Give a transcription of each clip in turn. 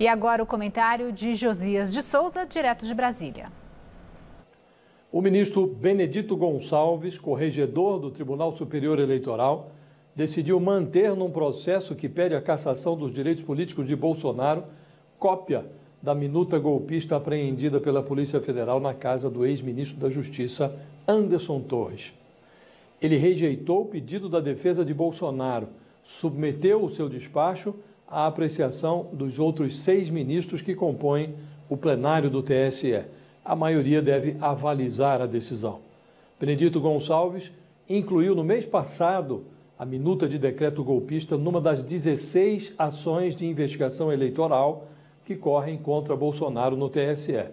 E agora o comentário de Josias de Souza, direto de Brasília. O ministro Benedito Gonçalves, corregedor do Tribunal Superior Eleitoral, decidiu manter num processo que pede a cassação dos direitos políticos de Bolsonaro cópia da minuta golpista apreendida pela Polícia Federal na casa do ex-ministro da Justiça, Anderson Torres. Ele rejeitou o pedido da defesa de Bolsonaro, submeteu o seu despacho à apreciação dos outros seis ministros que compõem o plenário do TSE. A maioria deve avalizar a decisão. Benedito Gonçalves incluiu no mês passado a minuta de decreto golpista numa das 16 ações de investigação eleitoral que correm contra Bolsonaro no TSE.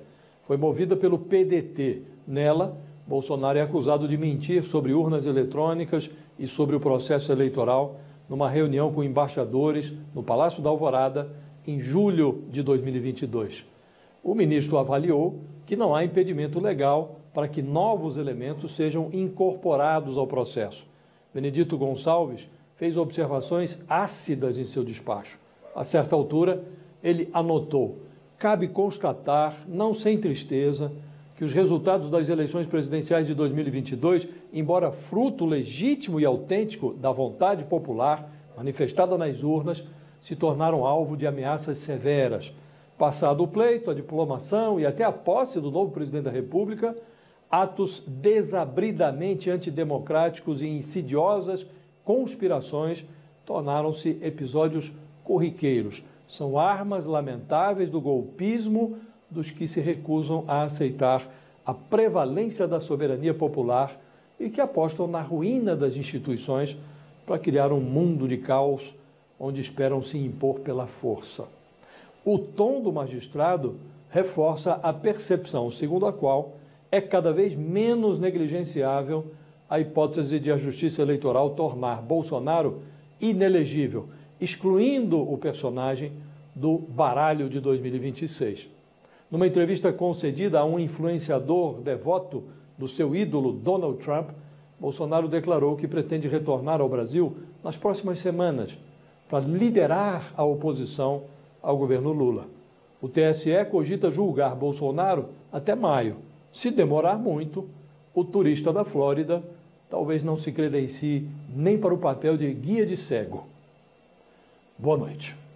Foi movida pelo PDT. Nela, Bolsonaro é acusado de mentir sobre urnas eletrônicas e sobre o processo eleitoral numa reunião com embaixadores no Palácio da Alvorada em julho de 2022. O ministro avaliou que não há impedimento legal para que novos elementos sejam incorporados ao processo. Benedito Gonçalves fez observações ácidas em seu despacho. A certa altura, ele anotou: cabe constatar, não sem tristeza, que os resultados das eleições presidenciais de 2022, embora fruto legítimo e autêntico da vontade popular manifestada nas urnas, se tornaram alvo de ameaças severas. Passado o pleito, a diplomação e até a posse do novo presidente da República, atos desabridamente antidemocráticos e insidiosas conspirações tornaram-se episódios corriqueiros. São armas lamentáveis do golpismo dos que se recusam a aceitar a prevalência da soberania popular e que apostam na ruína das instituições para criar um mundo de caos onde esperam se impor pela força. O tom do magistrado reforça a percepção segundo a qual é cada vez menos negligenciável a hipótese de a justiça eleitoral tornar Bolsonaro inelegível, excluindo o personagem do baralho de 2026. Numa entrevista concedida a um influenciador devoto do seu ídolo Donald Trump, Bolsonaro declarou que pretende retornar ao Brasil nas próximas semanas para liderar a oposição ao governo Lula. O TSE cogita julgar Bolsonaro até maio. Se demorar muito, o turista da Flórida talvez não se credencie nem para o papel de guia de cego. Boa noite.